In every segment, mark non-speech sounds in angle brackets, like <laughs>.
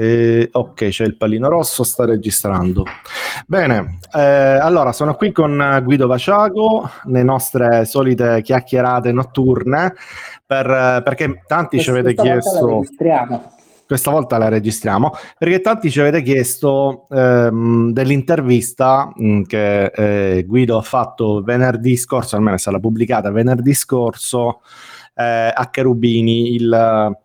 Eh, ok, c'è il pallino rosso, sta registrando. Bene, eh, allora sono qui con Guido Vaciago, le nostre solite chiacchierate notturne, per, perché tanti ci avete chiesto... Questa volta la registriamo perché tanti ci avete chiesto ehm, dell'intervista mh, mm, che eh, Guido ha fatto venerdì scorso, almeno è stata pubblicata venerdì scorso eh, a Cherubini, il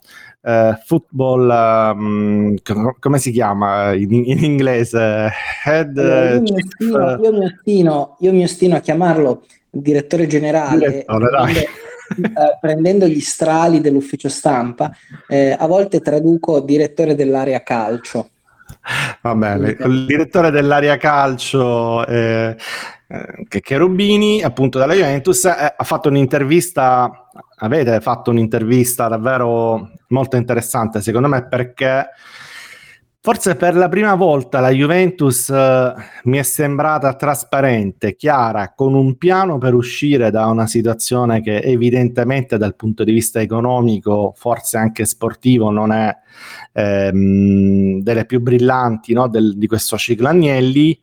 uh, football, um, come si chiama in, in inglese? Head, io, mi ostino, io, mi ostino, io, mi ostino, a chiamarlo direttore generale. Direttore, prendendo, eh, prendendo gli strali dell'ufficio stampa, eh, a volte traduco direttore dell'area calcio. Va bene, il direttore dell'area calcio eh, eh, Cherubini, appunto dalla Juventus, eh, ha fatto un'intervista, avete fatto un'intervista davvero molto interessante secondo me perché forse per la prima volta la Juventus eh, mi è sembrata trasparente, chiara, con un piano per uscire da una situazione che evidentemente dal punto di vista economico, forse anche sportivo, non è ehm, delle più brillanti no, del, di questo ciclo Agnelli.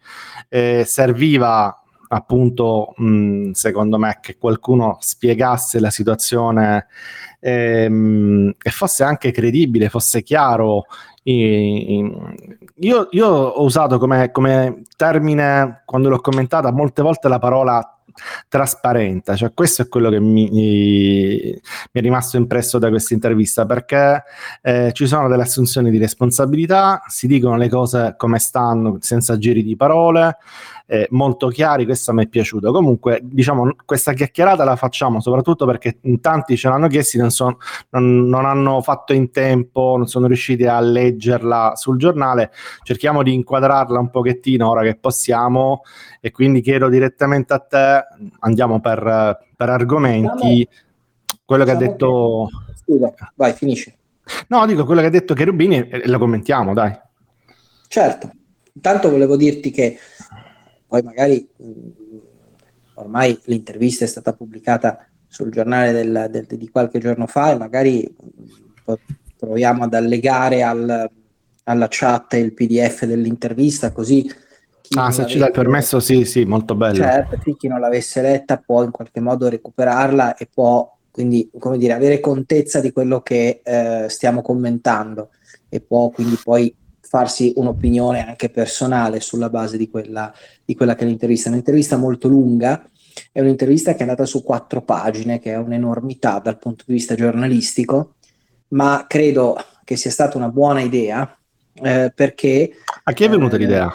Eh, serviva appunto, mh, secondo me, che qualcuno spiegasse la situazione ehm, e fosse anche credibile, fosse chiaro. Io, io ho usato come, come termine, quando l'ho commentata, molte volte la parola trasparente, cioè questo è quello che mi, mi è rimasto impresso da questa intervista perché eh, ci sono delle assunzioni di responsabilità, si dicono le cose come stanno senza giri di parole, eh, molto chiari, questo mi è piaciuto. Comunque, diciamo, questa chiacchierata la facciamo soprattutto perché in tanti ce l'hanno chiesti, non, so, non, non hanno fatto in tempo, non sono riusciti a leggerla sul giornale. Cerchiamo di inquadrarla un pochettino ora che possiamo e quindi chiedo direttamente a te, andiamo per, per argomenti. Quello che ha detto... Scusa, vai, finisci. No, dico quello che ha detto Cherubini e la commentiamo, dai. Certo. Intanto volevo dirti che poi magari ormai l'intervista è stata pubblicata sul giornale del, del, di qualche giorno fa e magari proviamo ad allegare al, alla chat il pdf dell'intervista così ah se ci dai permesso sì sì molto bello. Certo chi non l'avesse letta può in qualche modo recuperarla e può quindi come dire avere contezza di quello che eh, stiamo commentando e può quindi poi farsi un'opinione anche personale sulla base di quella, di quella che è l'intervista. È un'intervista molto lunga, è un'intervista che è andata su quattro pagine, che è un'enormità dal punto di vista giornalistico, ma credo che sia stata una buona idea eh, perché... A chi è venuta eh, l'idea?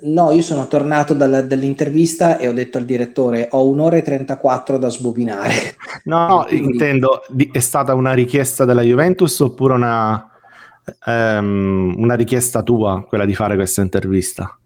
No, io sono tornato dalla, dall'intervista e ho detto al direttore ho un'ora e 34 da sbobinare. No, <laughs> Quindi... intendo, è stata una richiesta della Juventus oppure una ehm, una richiesta tua quella di fare questa intervista?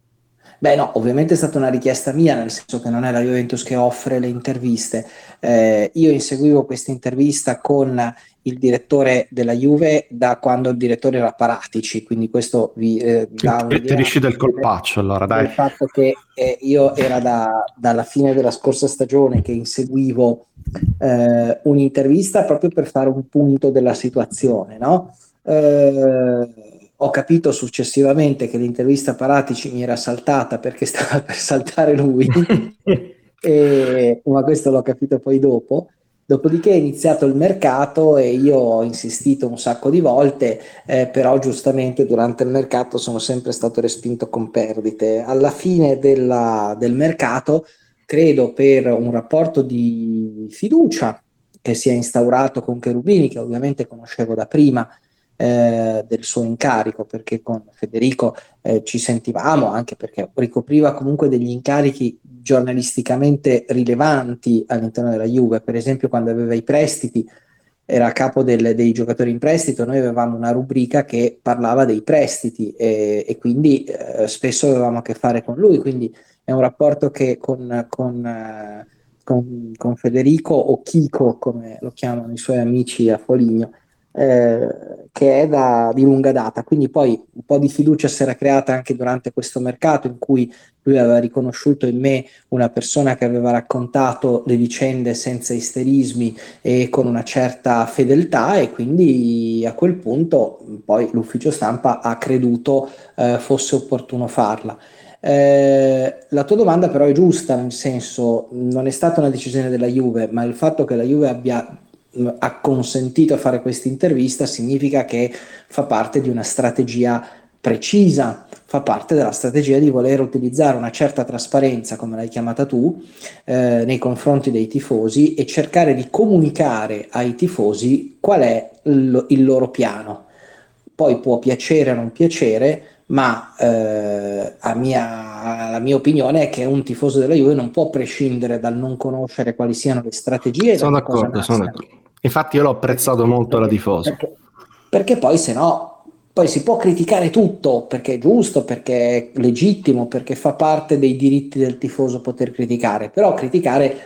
Beh no, ovviamente è stata una richiesta mia, nel senso che non è la Juventus che offre le interviste. Eh, io inseguivo questa intervista con il direttore della Juve da quando il direttore era Paratici, quindi questo vi eh, dà un'idea. Ti riuscito il colpaccio allora, dai. Il fatto che eh, io era da, dalla fine della scorsa stagione che inseguivo eh, un'intervista proprio per fare un punto della situazione, no? Eh, ho capito successivamente che l'intervista a Paratici mi era saltata perché <laughs> stava per saltare lui, <laughs> e, ma questo l'ho capito poi dopo. Dopodiché è iniziato il mercato e io ho insistito un sacco di volte, eh, però giustamente durante il mercato sono sempre stato respinto con perdite. Alla fine della, del mercato, credo per un rapporto di fiducia che si è instaurato con Cherubini, che ovviamente conoscevo da prima, eh, del suo incarico, perché con Federico eh, ci sentivamo, anche perché ricopriva comunque degli incarichi giornalisticamente rilevanti all'interno della Juve, per esempio quando aveva i prestiti, era a capo del, dei giocatori in prestito, noi avevamo una rubrica che parlava dei prestiti e, e quindi eh, spesso avevamo a che fare con lui, quindi è un rapporto che con, con, eh, con, con Federico o Chico, come lo chiamano i suoi amici a Foligno, eh, che è da, di lunga data, quindi poi un po' di fiducia si era creata anche durante questo mercato in cui lui aveva riconosciuto in me una persona che aveva raccontato le vicende senza isterismi e con una certa fedeltà e quindi a quel punto poi l'ufficio stampa ha creduto eh, fosse opportuno farla. Eh, la tua domanda però è giusta, nel senso non è stata una decisione della Juve, ma il fatto che la Juve abbia ha consentito a fare questa intervista significa che fa parte di una strategia precisa, fa parte della strategia di voler utilizzare una certa trasparenza, come l'hai chiamata tu, eh, nei confronti dei tifosi e cercare di comunicare ai tifosi qual è il, il loro piano. Poi può piacere o non piacere, ma eh, a mia, la mia opinione è che un tifoso della Juve non può prescindere dal non conoscere quali siano le strategie. Sono d'accordo, sono d'accordo. Infatti io l'ho apprezzato molto la tifosa. Perché, perché poi se no poi si può criticare tutto perché è giusto, perché è legittimo, perché fa parte dei diritti del tifoso poter criticare, però criticare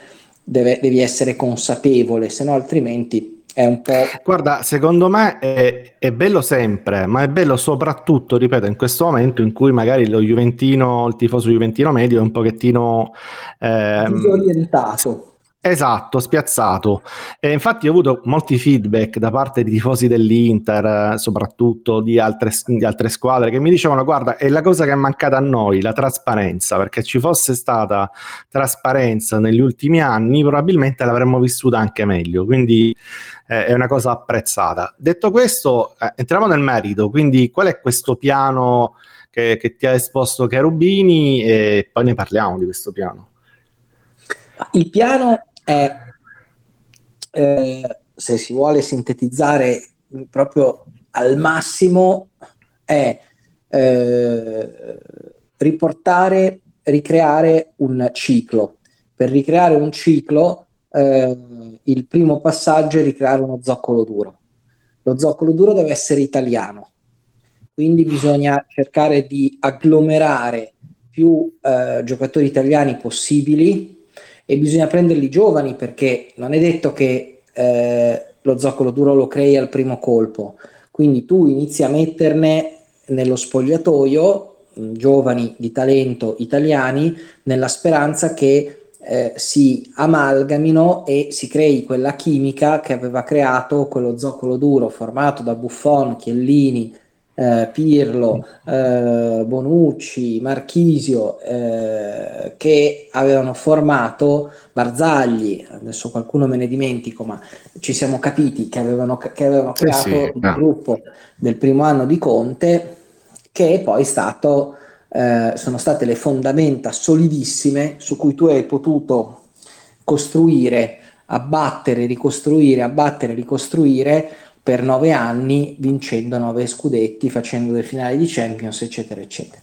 deve, devi essere consapevole, se no altrimenti è un po'... Guarda, secondo me è, è, bello sempre, ma è bello soprattutto, ripeto, in questo momento in cui magari lo Juventino, il tifoso Juventino medio è un pochettino... Ehm, disorientato Esatto, spiazzato. E infatti ho avuto molti feedback da parte di tifosi dell'Inter, eh, soprattutto di altre, di altre, squadre, che mi dicevano: Guarda, è la cosa che è mancata a noi, la trasparenza, perché ci fosse stata trasparenza negli ultimi anni, probabilmente l'avremmo vissuta anche meglio. Quindi eh, è una cosa apprezzata. Detto questo, eh, entriamo nel merito. Quindi, qual è questo piano che, che ti ha esposto Cherubini? E poi ne parliamo di questo piano. Il piano è, eh, se si vuole sintetizzare proprio al massimo, è eh, riportare, ricreare un ciclo. Per ricreare un ciclo, eh, il primo passaggio è ricreare uno zoccolo duro. Lo zoccolo duro deve essere italiano, quindi bisogna cercare di agglomerare più eh, giocatori italiani possibili e bisogna prenderli giovani perché non è detto che eh, lo zoccolo duro lo crei al primo colpo, quindi tu inizi a metterne nello spogliatoio mh, giovani di talento italiani nella speranza che eh, si amalgamino e si crei quella chimica che aveva creato quello zoccolo duro formato da Buffon, Chiellini, eh, Pirlo, eh, Bonucci, Marchisio, eh, che avevano formato Barzagli, adesso qualcuno me ne dimentico, ma ci siamo capiti che avevano, che avevano creato sì, il no. gruppo del primo anno di Conte, che poi stato, eh, sono state le fondamenta solidissime su cui tu hai potuto costruire, abbattere, ricostruire, abbattere, ricostruire per nove anni vincendo nove scudetti, facendo delle finali di Champions, eccetera, eccetera.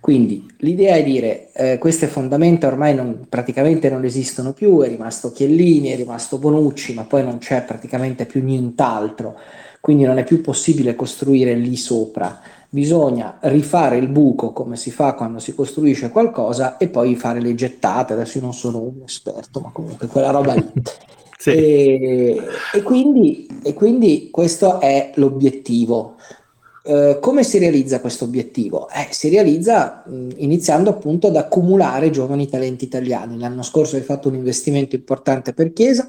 Quindi l'idea è dire eh, queste fondamenta ormai non, praticamente non esistono più, è rimasto Chiellini, è rimasto Bonucci, ma poi non c'è praticamente più nient'altro, quindi non è più possibile costruire lì sopra. Bisogna rifare il buco come si fa quando si costruisce qualcosa e poi fare le gettate. Adesso io non sono un esperto, ma comunque quella roba lì. Sì. E, e, quindi, e, quindi, questo è l'obiettivo. Eh, come si realizza questo obiettivo? Eh, si realizza mh, iniziando appunto ad accumulare giovani talenti italiani. L'anno scorso hai fatto un investimento importante per Chiesa,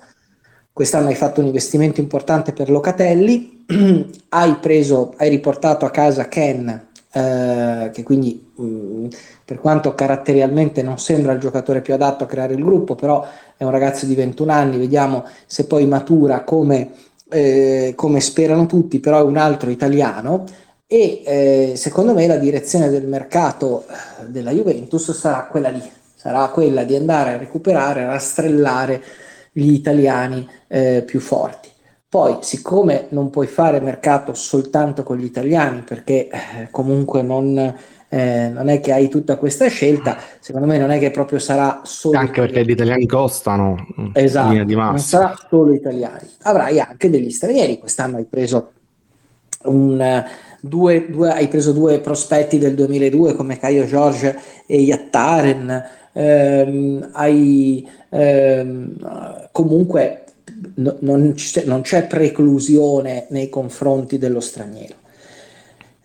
quest'anno hai fatto un investimento importante per Locatelli, <clears throat> hai, preso, hai riportato a casa Ken, eh, che quindi mh, per quanto caratterialmente non sembra il giocatore più adatto a creare il gruppo, però è un ragazzo di 21 anni, vediamo se poi matura come, eh, come sperano tutti, però è un altro italiano e eh, secondo me la direzione del mercato eh, della Juventus sarà quella lì, sarà quella di andare a recuperare, a rastrellare gli italiani eh, più forti. Poi, siccome non puoi fare mercato soltanto con gli italiani, perché eh, comunque non, eh, non è che hai tutta questa scelta, secondo me non è che proprio sarà solo... Anche perché gli italiani costano. Esatto, non sarà solo italiani, avrai anche degli stranieri, quest'anno hai preso un... Due, due, hai preso due prospetti del 2002 come Caio George e Yattaren, ehm, hai ehm, comunque no, non, c'è, non, c'è, preclusione nei confronti dello straniero.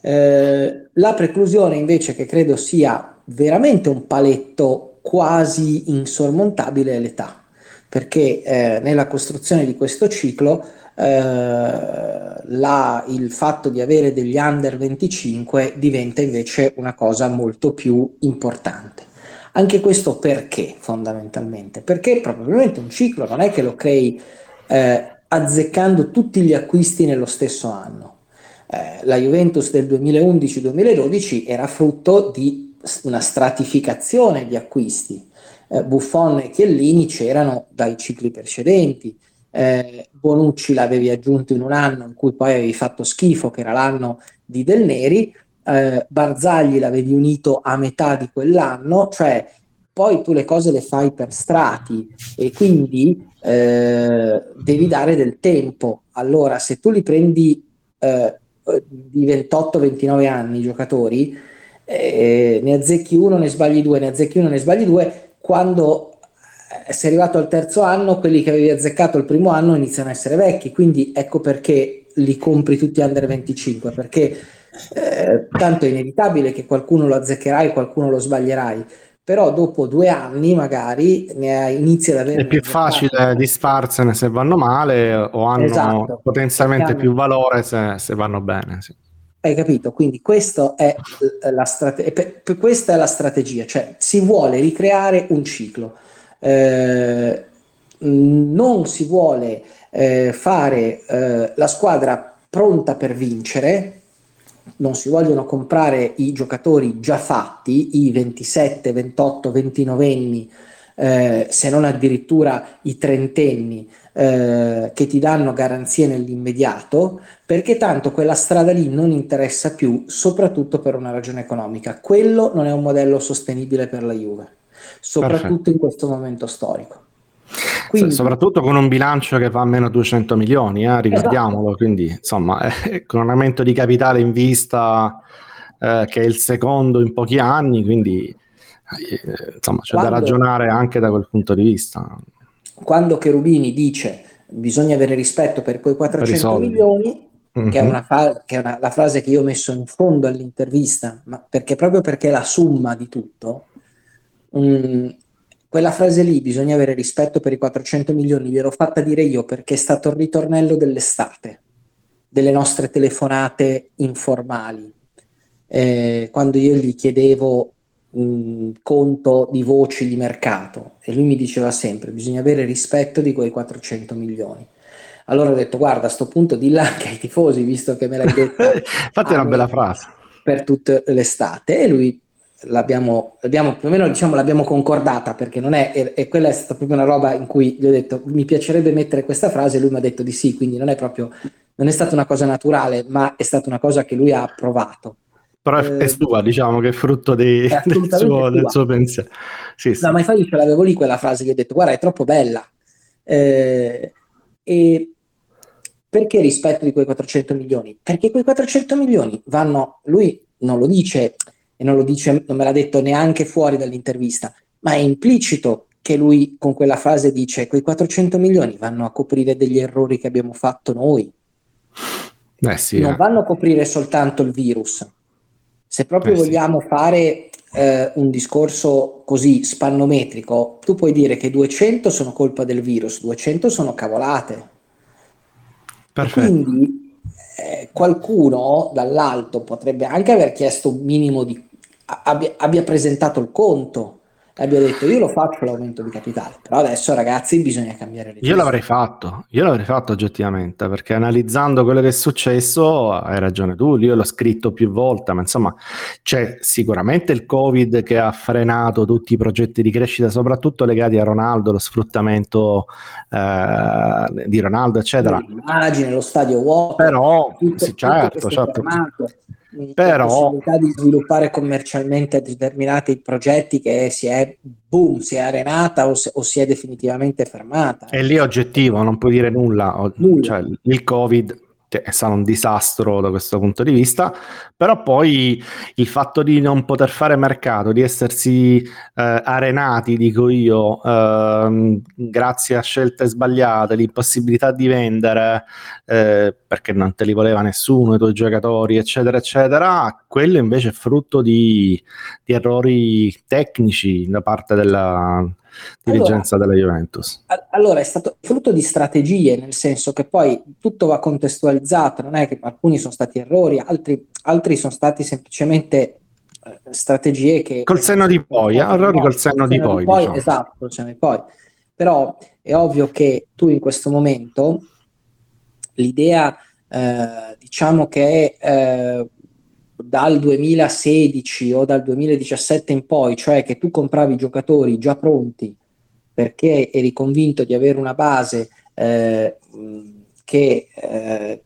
Eh, la preclusione invece che credo sia veramente un paletto quasi insormontabile è l'età, perché eh, nella costruzione di questo ciclo eh, la, il fatto di avere degli under 25 diventa invece una cosa molto più importante. Anche questo perché fondamentalmente? Perché probabilmente un ciclo non è che lo crei eh, azzeccando tutti gli acquisti nello stesso anno. Eh, la Juventus del 2011-2012 era frutto di una stratificazione di acquisti. Eh, Buffon e Chiellini c'erano dai cicli precedenti, eh, Bonucci l'avevi aggiunto in un anno in cui poi avevi fatto schifo, che era l'anno di Del Neri, eh, Barzagli l'avevi unito a metà di quell'anno, cioè poi tu le cose le fai per strati e quindi eh, devi dare del tempo. Allora, se tu li prendi eh, di 28-29 anni i giocatori, eh, ne azzecchi uno, ne sbagli due, ne azzecchi uno, ne sbagli due, quando sei arrivato al terzo anno, quelli che avevi azzeccato il primo anno iniziano a essere vecchi, quindi ecco perché li compri tutti under 25, perché eh, tanto è inevitabile che qualcuno lo azzeccherai, qualcuno lo sbaglierai, però dopo due anni magari ne inizi ad avere... È più facile disfarsene se vanno male o hanno esatto, potenzialmente hanno... più valore se, se vanno bene. Sì. Hai capito? Quindi è la strate- per, per questa è la strategia, cioè si vuole ricreare un ciclo. Eh, non si vuole eh, fare eh, la squadra pronta per vincere, non si vogliono comprare i giocatori già fatti, i 27, 28, 29 anni, eh, se non addirittura i trentenni, eh, che ti danno garanzie nell'immediato, perché tanto quella strada lì non interessa più, soprattutto per una ragione economica. Quello non è un modello sostenibile per la Juve, soprattutto Perfetto. in questo momento storico. Quindi, soprattutto con un bilancio che fa meno 200 milioni, eh, ricordiamolo, esatto. quindi insomma, eh, <laughs> con un aumento di capitale in vista eh, che è il secondo in pochi anni, quindi eh, insomma c'è quando, da ragionare anche da quel punto di vista. Quando Cherubini dice bisogna avere rispetto per quei 400 milioni, mm-hmm. che è, una fa- che è una, la frase che io ho messo in fondo all'intervista, ma perché proprio perché è la summa di tutto, um, quella frase lì, bisogna avere rispetto per i 400 milioni, gliel'ho fatta dire io perché è stato il ritornello dell'estate, delle nostre telefonate informali. Eh, quando io gli chiedevo un conto di voci di mercato e lui mi diceva sempre bisogna avere rispetto di quei 400 milioni. Allora ho detto guarda a sto punto di là <laughs> che ai tifosi visto che me l'hai detto infatti <laughs> è una bella frase per tutta l'estate e lui l'abbiamo, l'abbiamo più o meno diciamo, l'abbiamo concordata perché non è, e, e, quella è stata proprio una roba in cui gli ho detto mi piacerebbe mettere questa frase e lui mi ha detto di sì, quindi non è proprio, non è stata una cosa naturale, ma è stata una cosa che lui ha approvato. Però è, eh, sua, diciamo che è frutto di, è del, suo, del, suo, pensiero. Sì, sì. No, ma infatti ce l'avevo lì quella frase, gli ho detto guarda è troppo bella. Eh, e perché rispetto di quei 400 milioni? Perché quei 400 milioni vanno, lui non lo dice e non lo dice, non me l'ha detto neanche fuori dall'intervista, ma è implicito che lui con quella frase dice quei 400 milioni vanno a coprire degli errori che abbiamo fatto noi. Beh, sì, non eh. vanno a coprire soltanto il virus. Se proprio Beh, vogliamo sì. fare eh, un discorso così spannometrico, tu puoi dire che 200 sono colpa del virus, 200 sono cavolate. Perfetto. Quindi eh, qualcuno dall'alto potrebbe anche aver chiesto un minimo di abbia, abbia presentato il conto abbia detto io lo faccio l'aumento di capitale, però adesso ragazzi bisogna cambiare le Io l'avrei fatto, io l'avrei fatto oggettivamente, perché analizzando quello che è successo, hai ragione tu, io l'ho scritto più volte, ma insomma c'è sicuramente il Covid che ha frenato tutti i progetti di crescita, soprattutto legati a Ronaldo, lo sfruttamento eh, di Ronaldo, eccetera. L'immagine, lo stadio vuoto, però, tutto, sì, certo, certo. Fermato però... possibilità di sviluppare commercialmente determinati progetti che si è boom, si è arenata o, se, o si è definitivamente fermata. E lì è oggettivo, non puoi dire nulla. nulla. Cioè, il Covid che è stato un disastro da questo punto di vista, però poi il fatto di non poter fare mercato, di essersi eh, arenati, dico io, eh, grazie a scelte sbagliate, l'impossibilità di vendere eh, perché non te li voleva nessuno, i tuoi giocatori, eccetera, eccetera, quello invece è frutto di, di errori tecnici da parte della dirigenza allora, della Juventus? Allora, è stato frutto di strategie, nel senso che poi tutto va contestualizzato, non è che alcuni sono stati errori, altri, altri sono stati semplicemente eh, strategie che... Col senno di poi, eh? errori col senno di poi. Poi diciamo. Esatto, col senno di poi. Però è ovvio che tu in questo momento l'idea, eh, diciamo che eh, dal 2016 o dal 2017 in poi, cioè che tu compravi giocatori già pronti perché eri convinto di avere una base eh, che eh,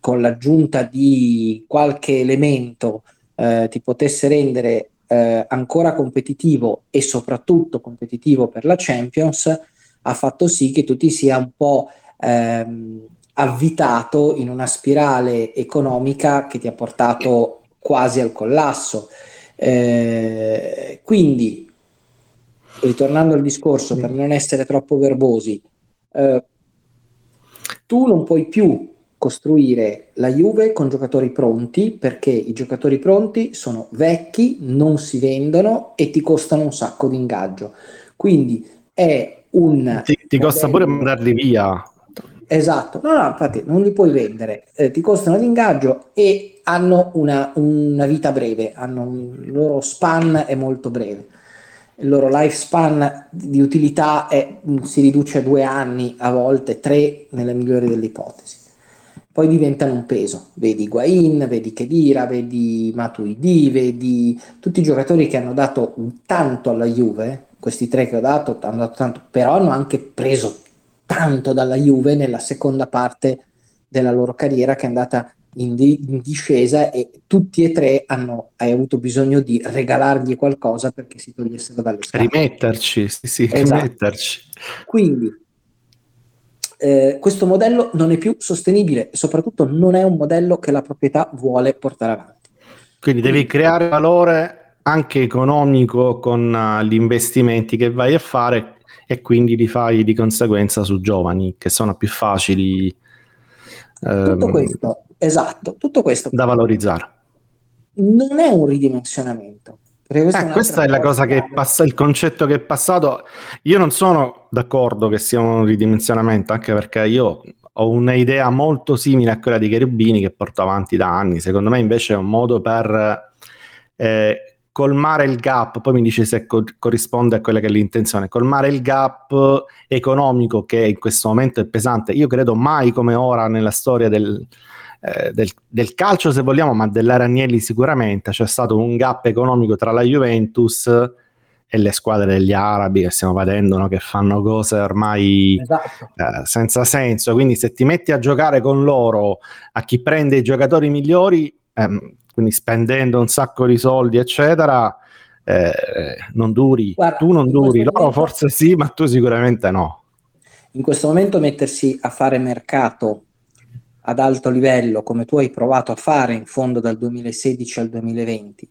con l'aggiunta di qualche elemento eh, ti potesse rendere eh, ancora competitivo e soprattutto competitivo per la Champions, ha fatto sì che tu ti sia un po' ehm, avvitato in una spirale economica che ti ha portato quasi al collasso. Eh, quindi, ritornando al discorso, per non essere troppo verbosi, eh, tu non puoi più costruire la Juve con giocatori pronti perché i giocatori pronti sono vecchi, non si vendono e ti costano un sacco di ingaggio. Quindi è un... Ti, ti costa pure mandarli via Esatto, no, no, infatti non li puoi vendere, eh, ti costano l'ingaggio e hanno una, una, vita breve, un, il loro span è molto breve, il loro lifespan di utilità è, si riduce a due anni, a volte tre nelle migliori delle ipotesi. Poi diventano un peso, vedi Guain, vedi Kedira, vedi Matuidi, vedi tutti i giocatori che hanno dato tanto alla Juve, questi tre che ho dato hanno dato tanto, però hanno anche preso tanto dalla Juve nella seconda parte della loro carriera che è andata in, di- in discesa e tutti e tre hanno avuto bisogno di regalargli qualcosa perché si togliessero dalle scarpe. Rimetterci, sì, sì, esatto. rimetterci. Quindi eh, questo modello non è più sostenibile e soprattutto non è un modello che la proprietà vuole portare avanti. Quindi devi creare valore anche economico con uh, gli investimenti che vai a fare e quindi li fai di conseguenza su giovani che sono più facili ehm, tutto questo, esatto, tutto questo da valorizzare. Non è un ridimensionamento. Eh, questa è la cosa che passa, il concetto che è passato. Io non sono d'accordo che sia un ridimensionamento, anche perché io ho un'idea molto simile a quella di Cherubini che porto avanti da anni. Secondo me, invece, è un modo per eh, colmare il gap, poi mi dice se co- corrisponde a quella che è l'intenzione, colmare il gap economico che in questo momento è pesante. Io credo mai come ora nella storia del, eh, del, del calcio, se vogliamo, ma dell'Aragnelli sicuramente, c'è stato un gap economico tra la Juventus e le squadre degli arabi che stiamo vedendo no? che fanno cose ormai esatto. eh, senza senso. Quindi se ti metti a giocare con loro, a chi prende i giocatori migliori, ehm, quindi spendendo un sacco di soldi, eccetera, eh, non duri. Guarda, tu non duri, loro momento, forse sì, ma tu sicuramente no. In questo momento mettersi a fare mercato ad alto livello, come tu hai provato a fare in fondo dal 2016 al 2020,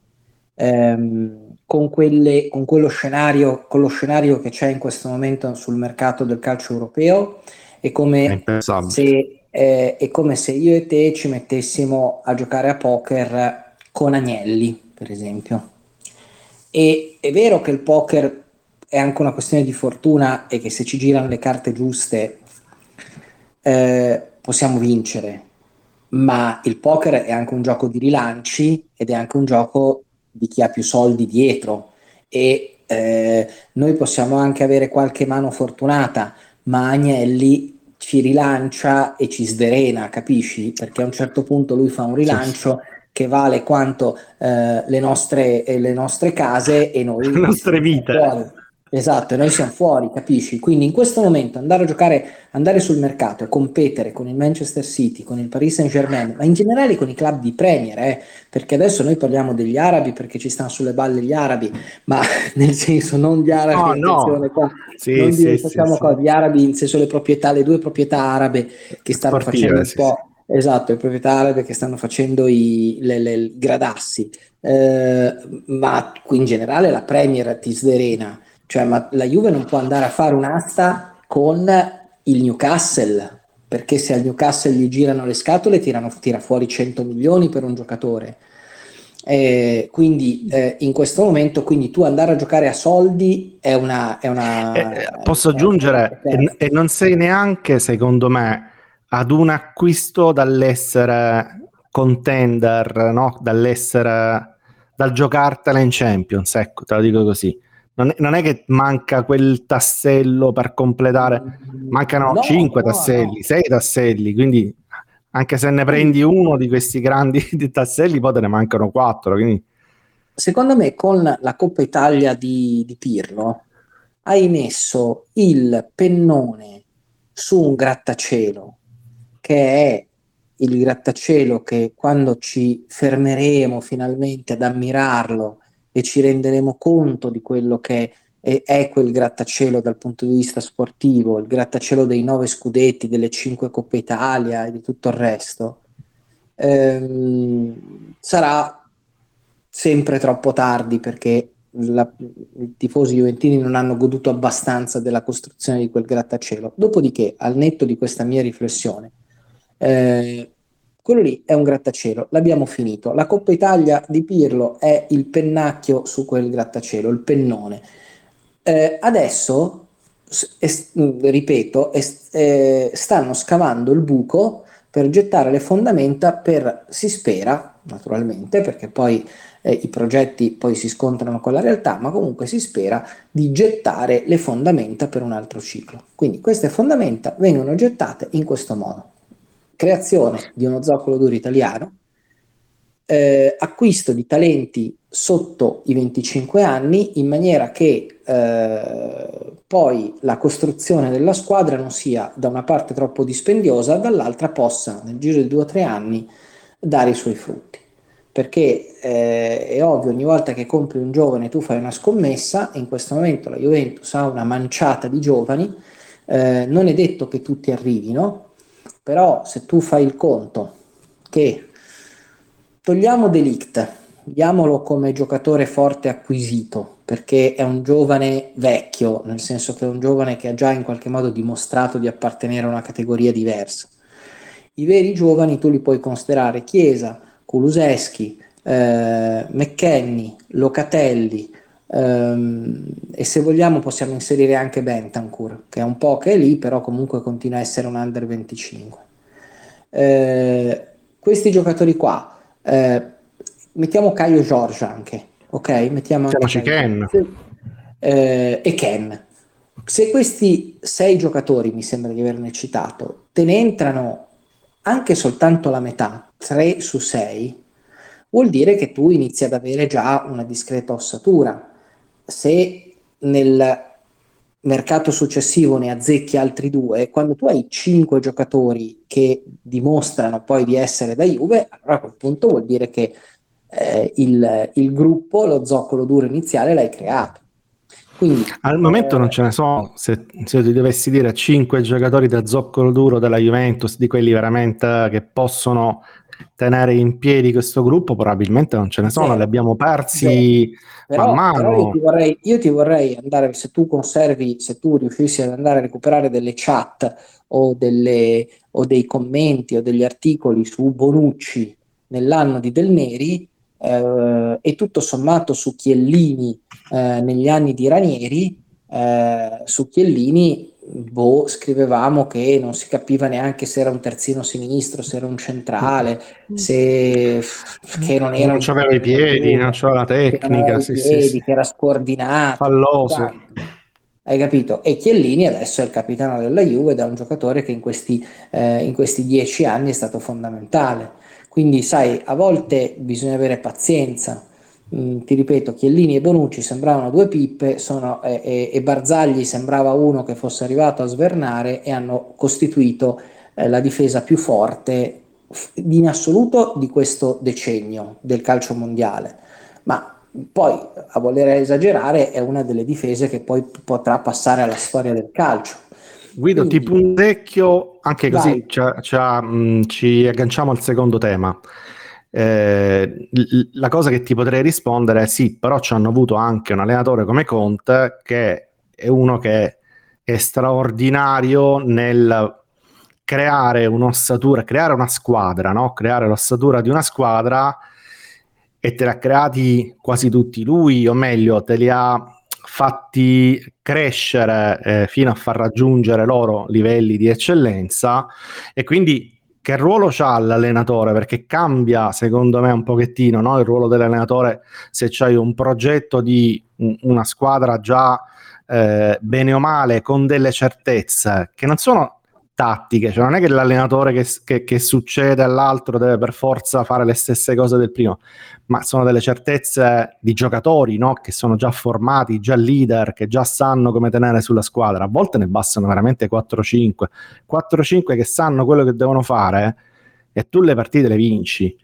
ehm, con, quelle, con quello scenario, con lo scenario che c'è in questo momento sul mercato del calcio europeo, è come se eh, è come se io e te ci mettessimo a giocare a poker con agnelli, per esempio. E è vero che il poker è anche una questione di fortuna e che se ci girano le carte giuste eh, possiamo vincere, ma il poker è anche un gioco di rilanci ed è anche un gioco di chi ha più soldi dietro e eh, noi possiamo anche avere qualche mano fortunata, ma Agnelli ci rilancia e ci sdrena, capisci? Perché a un certo punto lui fa un rilancio che vale quanto eh, le, nostre, eh, le, nostre, case e noi... <laughs> Le nostre vite. Fuori. Esatto, noi siamo fuori, capisci? Quindi in questo momento andare a giocare, andare sul mercato e competere con il Manchester City, con il Paris Saint Germain, ma in generale con i club di Premier, eh, perché adesso noi parliamo degli arabi perché ci stanno sulle balle gli arabi, ma <laughs> nel senso non gli arabi, no, no. qua, sì, non sì, sì, sì. gli arabi, nel senso le proprietà, le due proprietà arabe che stanno Sportive, facendo un po' Esatto, i proprietà arabe che stanno facendo i le, le, gradassi, eh, ma qui in generale la Premier ti sderena, cioè ma la Juve non può andare a fare un'asta con il Newcastle, perché se al Newcastle gli girano le scatole tirano, tira fuori 100 milioni per un giocatore. Eh, quindi eh, in questo momento quindi tu andare a giocare a soldi è una, è una eh, posso aggiungere e, e, non sei neanche secondo me ad un acquisto dall'essere contender no? dall'essere dal giocartela in Champions ecco te lo dico così non è, non è che manca quel tassello per completare mancano no, 5 no, tasselli 6 tasselli quindi anche se ne prendi uno di questi grandi <laughs> tasselli, poi te ne mancano quattro. Quindi... Secondo me, con la Coppa Italia di, di Pirlo, hai messo il pennone su un grattacielo che è il grattacielo che quando ci fermeremo finalmente ad ammirarlo e ci renderemo conto di quello che e è quel grattacielo dal punto di vista sportivo, il grattacielo dei nove scudetti, delle cinque Coppe Italia e di tutto il resto, ehm, sarà sempre troppo tardi perché la, i tifosi juventini non hanno goduto abbastanza della costruzione di quel grattacielo. Dopodiché, al netto di questa mia riflessione, eh, quello lì è un grattacielo, l'abbiamo finito. La Coppa Italia di Pirlo è il pennacchio su quel grattacielo, il pennone eh, adesso, es, ripeto, es, eh, stanno scavando il buco per gettare le fondamenta per, si spera, naturalmente, perché poi eh, i progetti poi si scontrano con la realtà, ma comunque si spera di gettare le fondamenta per un altro ciclo. Quindi queste fondamenta vengono gettate in questo modo. Creazione di uno zoccolo duro italiano, eh, acquisto di talenti sotto i 25 anni in maniera che eh, poi la costruzione della squadra non sia da una parte troppo dispendiosa, dall'altra possa nel giro di due o tre anni dare i suoi frutti. Perché eh, è ovvio, ogni volta che compri un giovane tu fai una scommessa, in questo momento la Juventus ha una manciata di giovani, eh, non è detto che tutti arrivino, però se tu fai il conto che togliamo Delict, diamolo come giocatore forte acquisito, perché è un giovane vecchio, nel senso che è un giovane che ha già in qualche modo dimostrato di appartenere a una categoria diversa. I veri giovani tu li puoi considerare Chiesa, Kuluseschi, eh, McKenny, Locatelli e se vogliamo possiamo inserire anche Bentancur, che è un po' che è lì, però comunque continua a essere un under 25. Eh, questi giocatori qua eh, mettiamo Caio Giorgio anche, ok? Mettiamo anche Ken. Eh, e Ken. Se questi sei giocatori, mi sembra di averne citato, te ne entrano anche soltanto la metà, 3 su 6, vuol dire che tu inizi ad avere già una discreta ossatura. Se nel mercato successivo ne azzecchi altri due, quando tu hai cinque giocatori che dimostrano poi di essere da Juve, allora a quel punto vuol dire che eh, il, il, gruppo, lo zoccolo duro iniziale l'hai creato. Quindi, Al momento non ce ne sono, se, se ti dovessi dire cinque giocatori da zoccolo duro della Juventus, di quelli veramente che possono tenere in piedi questo gruppo, probabilmente non ce ne sono, sì. li abbiamo persi sì. però, man mano. Io ti, vorrei, io ti, vorrei, andare, se tu conservi, se tu riuscissi ad andare a recuperare delle chat o, delle, o dei commenti o degli articoli su Bonucci nell'anno di Del Neri, eh, e tutto sommato su Chiellini eh, negli anni di Ranieri, eh, su Chiellini boh, scrivevamo che non si capiva neanche se era un terzino sinistro, se era un centrale, se che non era non c'aveva i piedi, non c'aveva la tecnica, sì, piedi, sì, che era scordinato, falloso. Hai capito? E Chiellini adesso è il capitano della Juve ed è un giocatore che in questi, eh, in questi dieci anni è stato fondamentale. Quindi, sai, a volte bisogna avere pazienza. Mm, ti ripeto, Chiellini e Bonucci sembravano due pippe sono, eh, e, e, Barzagli sembrava uno che fosse arrivato a svernare e hanno costituito eh, la difesa più forte in assoluto di questo decennio del calcio mondiale. Ma poi, a voler esagerare, è una delle difese che poi potrà passare alla storia del calcio. Guido, Quindi, ti punzecchio anche così c'ha, c'ha, mh, ci agganciamo al secondo tema. Eh, la cosa che ti potrei rispondere è sì, però ci hanno avuto anche un allenatore come Conte che è uno che è straordinario nel creare un'ossatura, creare una squadra, no? creare l'ossatura di una squadra e te l'ha creati quasi tutti lui, o meglio, te li ha fatti crescere eh, fino a far raggiungere loro livelli di eccellenza e quindi che ruolo ha l'allenatore? Perché cambia secondo me un pochettino no? il ruolo dell'allenatore se c'hai un progetto di una squadra già eh, bene o male con delle certezze che non sono tattiche, cioè non è che l'allenatore che, che, che, succede all'altro deve per forza fare le stesse cose del primo, ma sono delle certezze di giocatori no? che sono già formati, già leader, che già sanno come tenere sulla squadra. A volte ne bastano veramente 4-5, 4-5 che sanno quello che devono fare e tu le partite le vinci.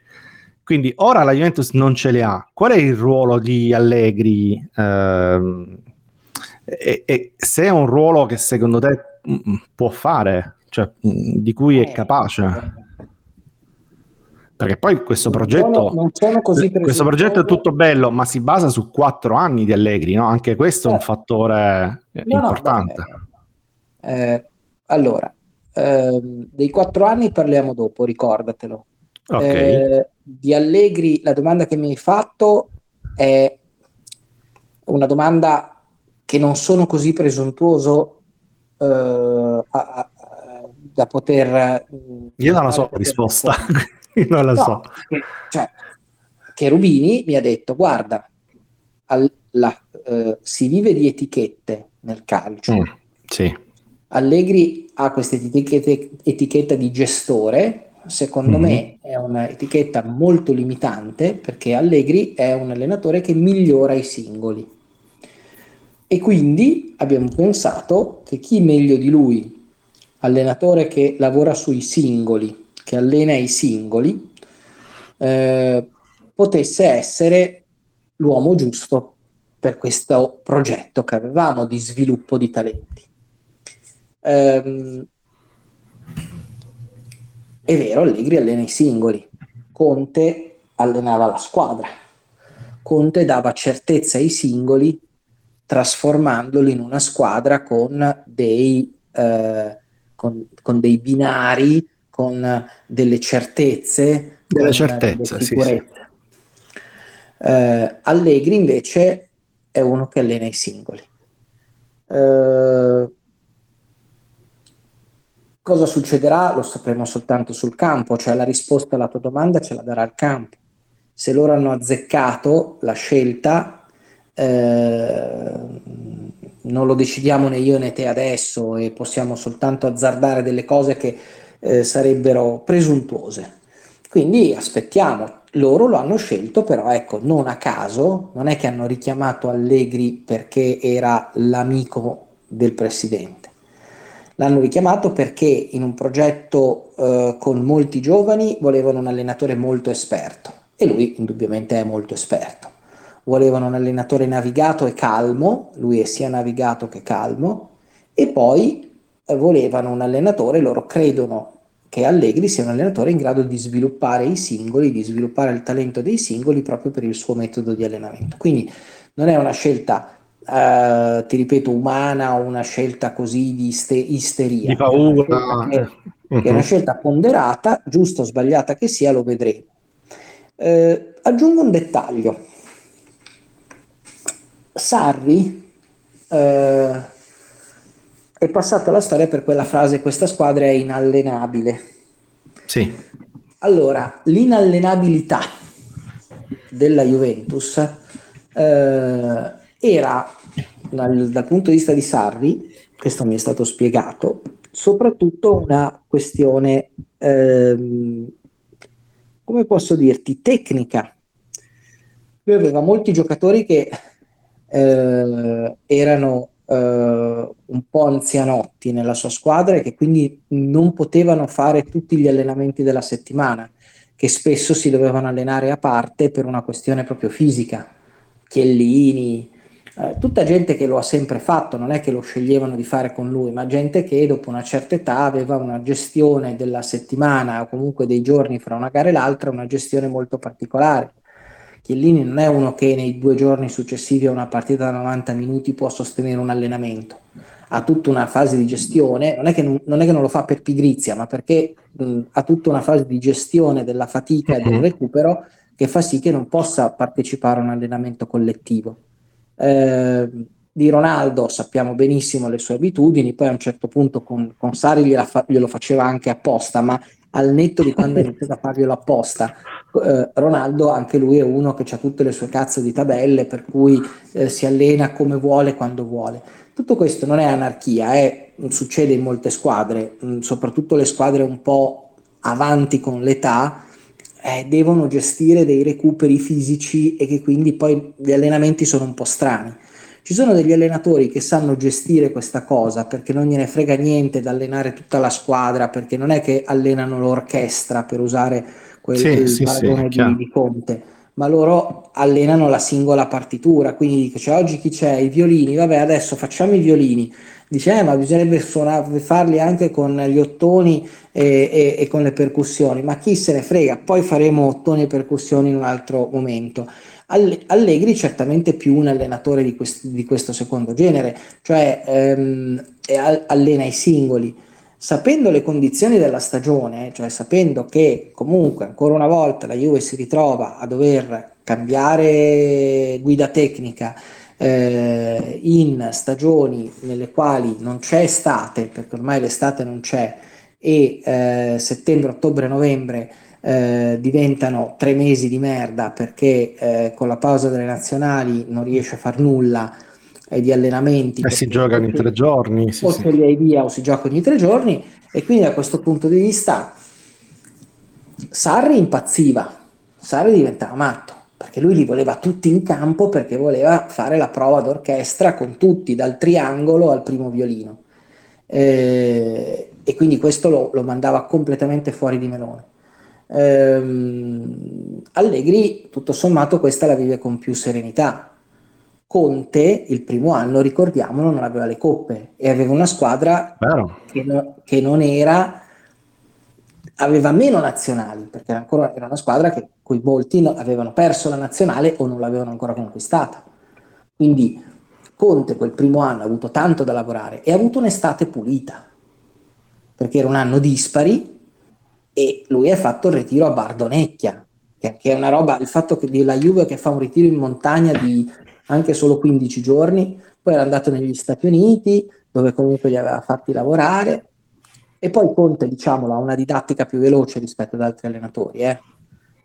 Quindi ora la Juventus non ce le ha. Qual è il ruolo di Allegri? Eh, e, e se è un ruolo che secondo te mm, mm, può fare cioè, di cui è eh, capace. Perché poi questo progetto, non sono, non questo progetto è tutto bello, ma si basa su quattro anni di Allegri, no? Anche questo è un fattore no, importante. No, eh, allora, eh, dei quattro anni parliamo dopo, ricordatelo. Okay. Eh, di Allegri, la domanda che mi hai fatto è una domanda che non sono così presuntuoso uh, a, da poter... Mm, Io non la so la risposta, <laughs> non la no, so. Che, cioè, che Rubini mi ha detto, guarda, al, la, uh, si vive di etichette nel calcio. Mm, sì. Allegri ha questa etichetta di gestore, secondo mm me è un'etichetta molto limitante perché Allegri è un allenatore che migliora i singoli. E quindi abbiamo pensato che chi meglio di lui allenatore che lavora sui singoli, che allena i singoli, eh, potesse essere l'uomo giusto per questo progetto che avevamo di sviluppo di talenti. Eh, è vero, Allegri allena i singoli, Conte allenava la squadra, Conte dava certezza ai singoli trasformandoli in una squadra con dei eh, con, con dei binari, con delle certezze. Delle certezze, sì, sì. Eh, Allegri invece è uno che allena i singoli. Eh, cosa succederà lo sapremo soltanto sul campo, cioè la risposta alla tua domanda ce la darà il campo. Se loro hanno azzeccato la scelta, eh, non lo decidiamo né io né te adesso e possiamo soltanto azzardare delle cose che eh, sarebbero presuntuose. Quindi aspettiamo, loro lo hanno scelto però ecco non a caso, non è che hanno richiamato Allegri perché era l'amico del presidente. L'hanno richiamato perché in un progetto eh, con molti giovani volevano un allenatore molto esperto e lui indubbiamente è molto esperto volevano un allenatore navigato e calmo, lui è sia navigato che calmo, e poi eh, volevano un allenatore, loro credono che Allegri sia un allenatore in grado di sviluppare i singoli, di sviluppare il talento dei singoli proprio per il suo metodo di allenamento. Quindi non è una scelta, eh, ti ripeto, umana o una scelta così di iste- isteria. Di paura. Che, uh-huh. che, è una scelta ponderata, giusta o sbagliata che sia, lo vedremo. Eh, aggiungo un dettaglio Sarri eh, è passato alla storia per quella frase questa squadra è inallenabile. Sì. Allora, l'inallenabilità della Juventus eh, era dal, dal, punto di vista di Sarri, questo mi è stato spiegato, soprattutto una questione, ehm, come posso dirti, tecnica. Lui aveva molti giocatori che eh, erano eh, un po' anzianotti nella sua squadra e che quindi non potevano fare tutti gli allenamenti della settimana, che spesso si dovevano allenare a parte per una questione proprio fisica. Chiellini, eh, tutta gente che lo ha sempre fatto, non è che lo sceglievano di fare con lui, ma gente che dopo una certa età aveva una gestione della settimana o comunque dei giorni fra una gara e l'altra, una gestione molto particolare. Chiellini non è uno che nei due giorni successivi a una partita da 90 minuti può sostenere un allenamento ha tutta una fase di gestione, non è che non, non, è che non lo fa per pigrizia, ma perché mh, ha tutta una fase di gestione della fatica e del mhm. recupero che fa sì che non possa partecipare a un allenamento collettivo. Eh, di Ronaldo sappiamo benissimo le sue abitudini, poi a un certo punto con, con Sari fa, glielo faceva anche apposta, ma al netto di quando ha iniziato a farglielo apposta, eh, Ronaldo anche lui è uno che ha tutte le sue cazzo di tabelle, per cui eh, si allena come vuole, quando vuole tutto questo non è anarchia, è, succede in molte squadre, mm, soprattutto le squadre un po' avanti con l'età, eh, devono gestire dei recuperi fisici e che quindi poi gli allenamenti sono un po' strani. Ci sono degli allenatori che sanno gestire questa cosa perché non gliene frega niente di allenare tutta la squadra, perché non è che allenano l'orchestra per usare quel, sì, sì, paragone sì, di, di Conte ma loro allenano la singola partitura, quindi dice cioè, oggi chi c'è? I violini, vabbè adesso facciamo i violini, dice eh, ma bisognerebbe suonare, farli anche con gli ottoni e, e, e, con le percussioni, ma chi se ne frega, poi faremo ottoni e percussioni in un altro momento. Allegri certamente più un allenatore di, quest- di questo secondo genere, cioè ehm, allena i singoli. Sapendo le condizioni della stagione, cioè sapendo che comunque ancora una volta la Juve si ritrova a dover cambiare guida tecnica eh, in stagioni nelle quali non c'è estate, perché ormai l'estate non c'è, e eh, settembre, ottobre, novembre eh, diventano tre mesi di merda perché eh, con la pausa delle nazionali non riesce a far nulla eh, di allenamenti. Eh, si giocano in tre giorni. Sì, o sì. li hai via o si giocano in tre giorni e quindi da questo punto di vista Sarri impazziva, Sarri diventava matto perché lui li voleva tutti in campo perché voleva fare la prova d'orchestra con tutti, dal triangolo al primo violino. Eh, e quindi questo lo, lo, mandava completamente fuori di melone. Eh, Allegri, tutto sommato, questa la vive con più serenità, Conte il primo anno, ricordiamolo, non aveva le coppe e aveva una squadra che, no, che, non era, aveva meno nazionali, perché ancora era una squadra che cui molti no, avevano perso la nazionale o non l'avevano ancora conquistata. Quindi Conte quel primo anno ha avuto tanto da lavorare e ha avuto un'estate pulita, perché era un anno dispari e lui ha fatto il ritiro a Bardonecchia, che, è una roba, il fatto che la Juve che fa un ritiro in montagna di anche solo 15 giorni, poi era andato negli Stati Uniti, dove comunque li aveva fatti lavorare, e poi Conte, diciamolo, ha una didattica più veloce rispetto ad altri allenatori. Eh.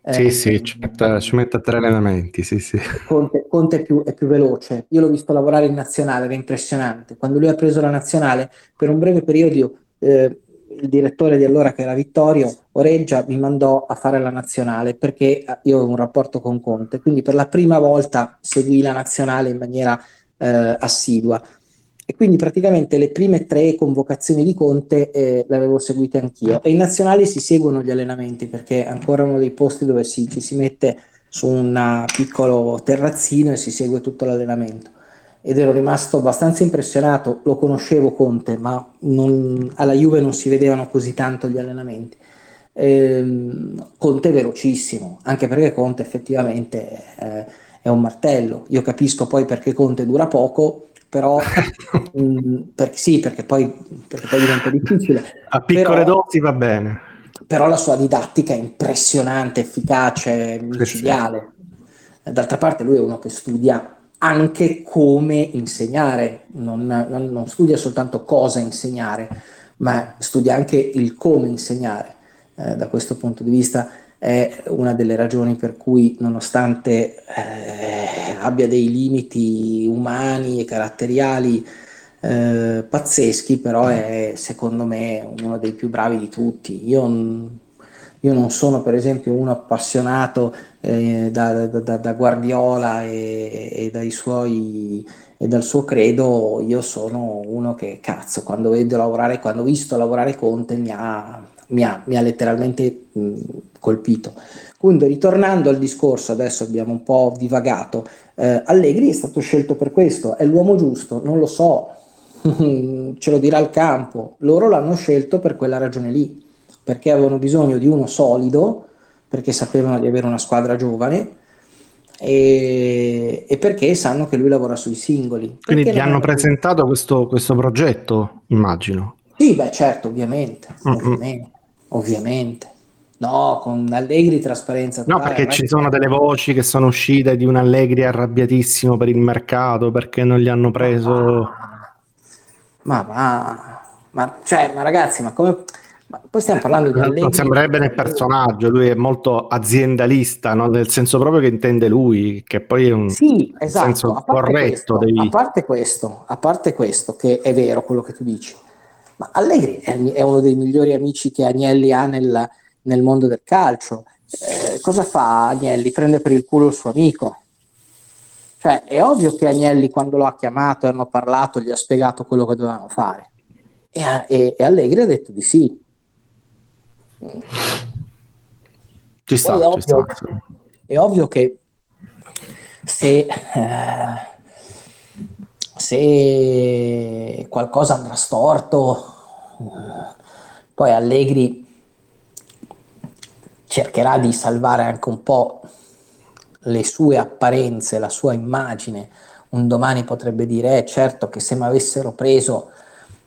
Sì, eh, sì, ci mette, ci mette, tre allenamenti, sì, sì. Conte, Conte è, più, è, più, veloce. Io l'ho visto lavorare in nazionale, era impressionante. Quando lui ha preso la nazionale, per un breve periodo, eh, il direttore di allora, che era Vittorio Oreggia, mi mandò a fare la nazionale perché eh, io avevo un rapporto con Conte, quindi per la prima volta seguì la nazionale in maniera eh, assidua. E quindi praticamente le prime tre convocazioni di Conte eh, le avevo seguite anch'io. E in nazionale si seguono gli allenamenti perché è ancora uno dei posti dove si, ci si mette su un piccolo terrazzino e si segue tutto l'allenamento ed ero rimasto abbastanza impressionato, lo conoscevo Conte, ma non, alla Juve non si vedevano così tanto gli allenamenti. Ehm, Conte è velocissimo, anche perché Conte effettivamente eh, è un martello. Io capisco poi perché Conte dura poco, però mh, <laughs> mm, per, sì, perché poi, perché poi diventa difficile. A piccole però, dosi va bene. Però la sua didattica è impressionante, efficace, micidiale. D'altra parte lui è uno che studia anche come insegnare, non, non, non, studia soltanto cosa insegnare, ma studia anche il come insegnare. Eh, da questo punto di vista è una delle ragioni per cui, nonostante eh, abbia dei limiti umani e caratteriali eh, pazzeschi, però è secondo me uno dei più bravi di tutti. Io, io non sono per esempio uno appassionato eh, da, da, da, Guardiola e, e, dai suoi, e dal suo credo, io sono uno che cazzo, quando vedo lavorare, quando ho visto lavorare Conte mi ha, mi ha, mi ha letteralmente mh, colpito. Quindi ritornando al discorso, adesso abbiamo un po' divagato, eh, Allegri è stato scelto per questo, è l'uomo giusto, non lo so, <laughs> ce lo dirà il campo, loro l'hanno scelto per quella ragione lì, perché avevano bisogno di uno solido, perché sapevano di avere una squadra giovane e, e perché sanno che lui lavora sui singoli. Quindi Perché ti hanno presentato questo, questo progetto, immagino. Sì, beh certo, ovviamente, Mm-mm. ovviamente, ovviamente. No, con Allegri trasparenza No, perché ci sono delle voci che sono uscite di un Allegri arrabbiatissimo per il mercato perché non gli hanno preso. Ma va, ma, cioè, ma ragazzi, ma come... ma poi stiamo parlando di Allegri... Non sembrerebbe nel personaggio, lui è molto aziendalista, no? nel senso proprio che intende lui, che poi è un Sì, esatto, senso corretto. questo, devi- a parte questo, a parte questo, che è vero quello che tu dici, ma Allegri è, è uno dei migliori amici che Agnelli ha nel, nel mondo del calcio. Eh, cosa fa Agnelli? Prende per il culo il suo amico. Cioè, è ovvio che Agnelli quando lo ha chiamato e hanno parlato gli ha spiegato quello che dovevano fare. E, e- e Allegri ha detto di sì. Ci sta, è ci sta. ovvio, è ovvio che se, eh, se qualcosa andrà storto, poi Allegri cercherà di salvare anche un po' le sue apparenze, la sua immagine. Un domani potrebbe dire, eh, certo che se mi avessero preso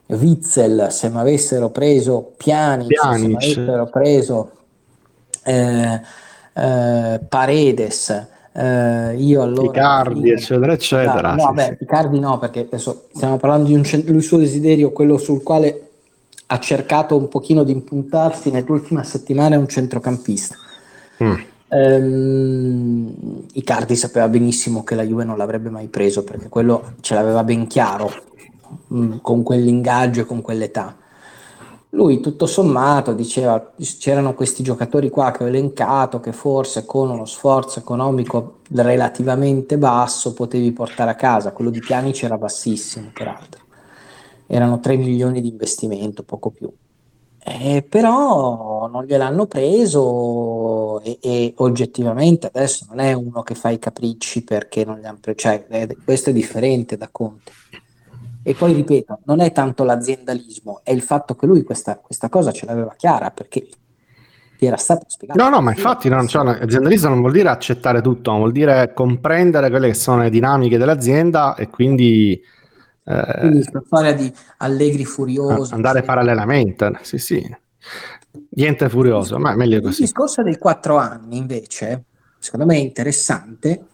Witzel, se mi avessero preso Pjanic, se mi avessero preso eh, eh, Paredes, eh, io allora... Icardi, eccetera, eccetera. No, beh, sì. Icardi no, perché adesso stiamo parlando di un il suo desiderio, quello sul quale ha cercato un pochino di impuntarsi nell'ultima settimana è un centrocampista. Mm. Ehm, Icardi sapeva benissimo che la Juve non l'avrebbe mai preso perché quello ce l'aveva ben chiaro mm, con quell'ingaggio e con quell'età. Lui tutto sommato diceva c'erano questi giocatori qua che ho elencato che forse con uno sforzo economico relativamente basso potevi portare a casa, quello di Pjanic era bassissimo peraltro, erano 3 milioni di investimento, poco più. Eh, però non gliel'hanno preso e, e oggettivamente adesso non è uno che fa i capricci perché non gli hanno preso, cioè, questo è differente da Conte. E poi ripeto, non è tanto l'aziendalismo, è il fatto che lui questa, questa cosa ce l'aveva chiara perché gli era stato spiegato. No, no, ma infatti non, cioè, aziendalista non vuol dire accettare tutto, ma vuol dire comprendere quelle che sono le dinamiche dell'azienda e quindi, eh, Quindi questa storia di Allegri furioso. andare sì. parallelamente. Sì, sì. Niente furioso, ma è meglio Il così. discorso dei quattro anni, invece, secondo me è interessante.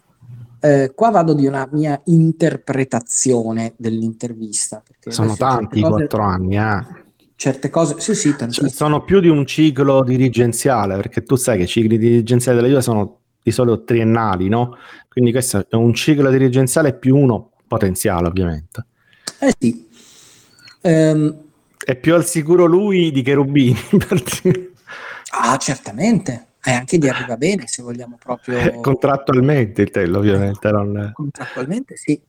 Eh, qua vado di una mia interpretazione dell'intervista. perché Sono tanti i quattro anni, eh. Certe cose, sì, sì, Cioè, sono più di un ciclo dirigenziale, perché tu sai che i cicli dirigenziali della Juve sono di solito triennali, no? Quindi questo è un ciclo dirigenziale più uno potenziale, ovviamente. Eh sì. Ehm, È più al sicuro lui di Cherubini. <laughs> per dire. ah, certamente. E anche di arriva bene, se vogliamo proprio... Contrattualmente il tello, ovviamente. non- Contrattualmente sì.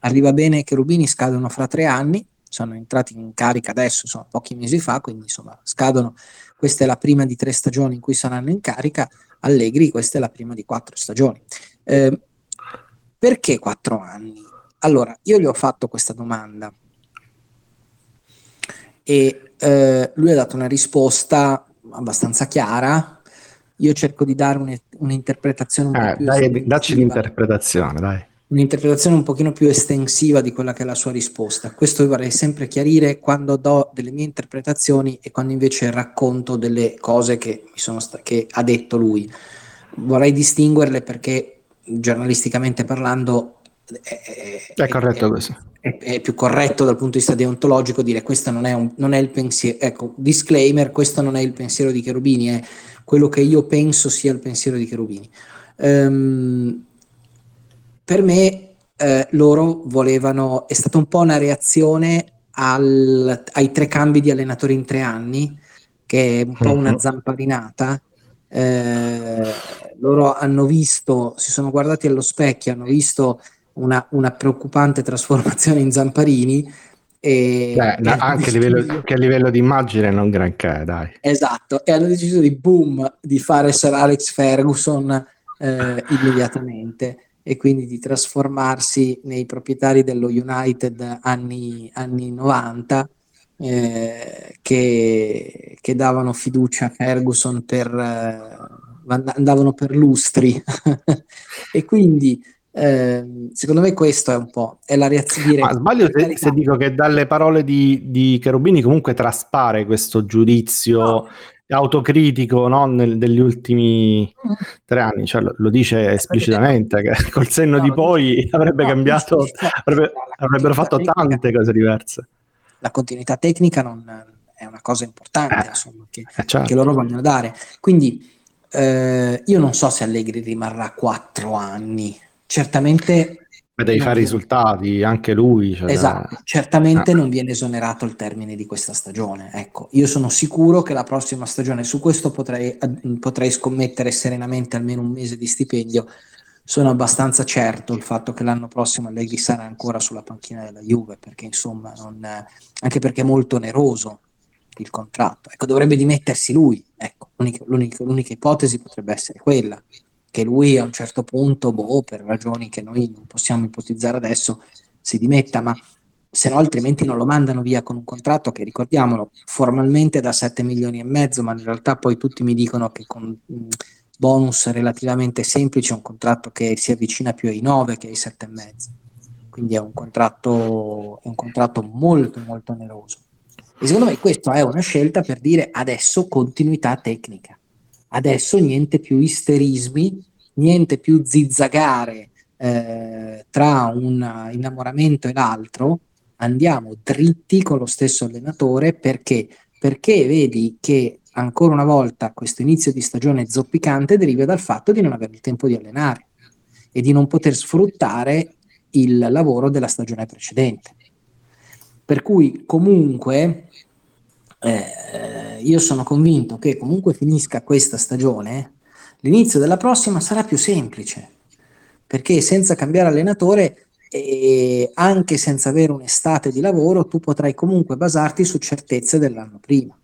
Arriva bene che Rubini scadono fra tre anni, sono entrati in carica adesso, sono pochi mesi fa, quindi insomma scadono, questa è la prima di tre stagioni in cui saranno in carica, Allegri questa è la prima di quattro stagioni. Eh, perché quattro anni? Allora, io gli ho fatto questa domanda e eh, lui ha dato una risposta abbastanza chiara. Io cerco di dare un- un'interpretazione un po' Eh, più dai, dacci l'interpretazione, dai. un'interpretazione un pochino più estensiva di quella che è la sua risposta. Questo vorrei sempre chiarire quando do delle mie interpretazioni e quando invece racconto delle cose che, mi sono sta- che ha detto lui. Vorrei distinguerle perché giornalisticamente parlando è, È corretto è- così. È, è più corretto dal punto di vista deontologico dire questo non è, un- non è il pensiero, ecco, disclaimer, questo non è il pensiero di Cherubini, è quello che io penso sia il pensiero di Cherubini. Ehm, per me eh, loro volevano, è stata un po' una reazione al- ai tre cambi di allenatori in tre anni, che è un po' una Mhm. zamparinata. Eh, loro hanno visto, si sono guardati allo specchio, hanno visto una, una preoccupante trasformazione in Zamparini E, Beh, e anche a livello, che a livello di immagine non granché, dai. Esatto, e hanno deciso di boom di fare Sir Alex Ferguson eh, immediatamente e quindi di trasformarsi nei proprietari dello United anni, anni 90 eh, che, che, davano fiducia a Ferguson per eh, andavano per lustri <laughs> e quindi eh, secondo me questo è un po' è la reazione. Ma sbaglio se, se, dico che dalle parole di, di Cherubini comunque traspare questo giudizio no. autocritico no? Nel, degli ultimi mm. tre anni, cioè, lo, lo, dice esplicitamente che <laughs> col senno no, di poi avrebbe cambiato, avrebbe, avrebbero fatto tante cose diverse. La continuità tecnica non, è una cosa importante eh, insomma, che, eh certo. che loro vogliono dare. Quindi eh, io non so se Allegri rimarrà quattro anni certamente... Ma devi fare risultati, anche lui. Cioè, esatto, certamente ah. non viene esonerato il termine di questa stagione. Ecco, io sono sicuro che la prossima stagione, su questo potrei, potrei scommettere serenamente almeno un mese di stipendio, sono abbastanza certo il fatto che l'anno prossimo Allegri sarà ancora sulla panchina della Juve, perché insomma, non, anche perché è molto oneroso il contratto. Ecco, dovrebbe dimettersi lui. Ecco, l'unica, l'unica, l'unica ipotesi potrebbe essere quella che lui a un certo punto, boh, per ragioni che noi non possiamo ipotizzare adesso, si dimetta, ma se no altrimenti non lo mandano via con un contratto che ricordiamolo formalmente da 7 milioni e mezzo, ma in realtà poi tutti mi dicono che con bonus relativamente semplici è un contratto che si avvicina più ai 9 che ai 7 e mezzo. Quindi è un contratto, è un contratto molto molto oneroso. E secondo me questa è una scelta per dire adesso continuità tecnica Adesso niente più isterismi, niente più zizzagare eh, tra un innamoramento e l'altro, andiamo dritti con lo stesso allenatore perché? Perché vedi che ancora una volta questo inizio di stagione zoppicante deriva dal fatto di non avere il tempo di allenare e di non poter sfruttare il lavoro della stagione precedente. Per cui comunque eh, io sono convinto che comunque finisca questa stagione, l'inizio della prossima sarà più semplice, perché senza cambiare allenatore e anche senza avere un'estate di lavoro, tu potrai comunque basarti su certezze dell'anno prima,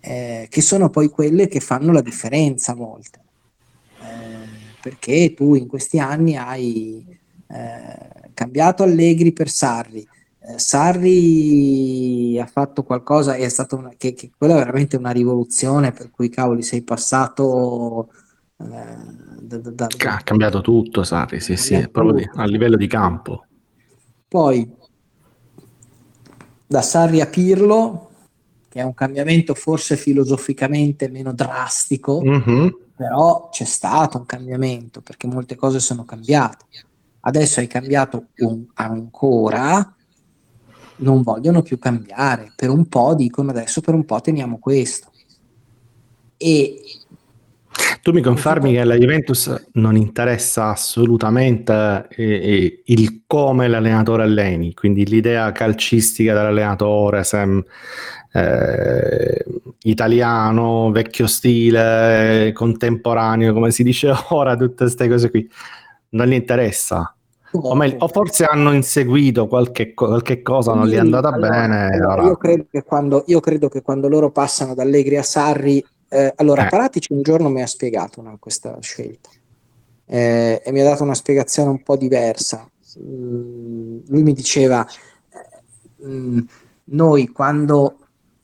eh, che sono poi quelle che fanno la differenza a volte, eh, perché tu in questi anni hai eh, cambiato Allegri per Sarri, eh, Sarri ha fatto qualcosa è stato una, che, che, quella è veramente una rivoluzione per cui cavoli sei passato eh, da, da, da, ha cambiato tutto Sarri sì sì proprio di, a livello di campo. Poi da Sarri a Pirlo che è un cambiamento forse filosoficamente meno drastico mm-hmm. però c'è stato un cambiamento perché molte cose sono cambiate. Adesso hai cambiato un, ancora non vogliono più cambiare. Per un po' dicono adesso per un po' teniamo questo. E tu mi confermi che alla Juventus non interessa assolutamente eh, il come l'allenatore alleni, quindi l'idea calcistica dell'allenatore, sem, eh, italiano, vecchio stile, contemporaneo, come si dice <laughs> ora, tutte queste cose qui, non gli interessa. O, meglio, o, forse hanno inseguito qualche, qualche cosa, non gli è andata allora, bene. Allora, io, credo quando, io, credo che quando, loro passano da Allegri a Sarri, eh, allora eh. Paratici un giorno mi ha spiegato una, questa scelta eh, e mi ha dato una spiegazione un po' diversa. Mm, lui mi diceva: mm, Noi quando